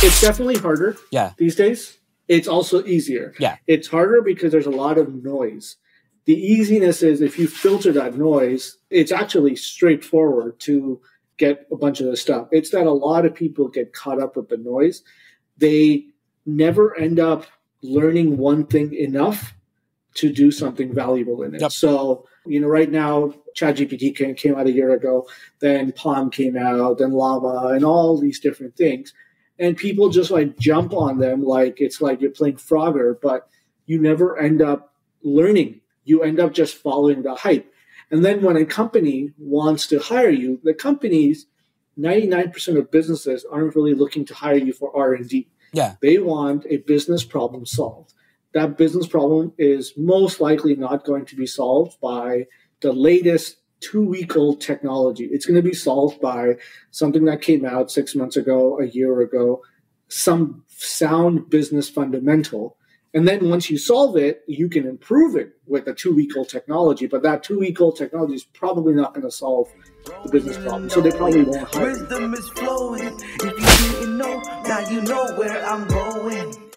It's definitely harder Yeah. these days. It's also easier. Yeah. It's harder because there's a lot of noise. The easiness is if you filter that noise, it's actually straightforward to get a bunch of this stuff. It's that a lot of people get caught up with the noise. They never end up learning one thing enough to do something valuable in it. Yep. So, you know, right now, ChatGPT came, came out a year ago, then PaLM came out, then Llama, and all these different things. And people just like jump on them like it's like you're playing Frogger, but you never end up learning. You end up just following the hype. And then when a company wants to hire you, the companies, 99% of businesses aren't really looking to hire you for R&D. Yeah. They want a business problem solved. That business problem is most likely not going to be solved by the latest two week old technology. It's going to be solved by something that came out six months ago, a year ago, some sound business fundamental. And then once you solve it, you can improve it with a two week old technology. But that two week old technology is probably not going to solve the business problem. So they probably won't hire is flowing. If you didn't know, now you know where I'm going.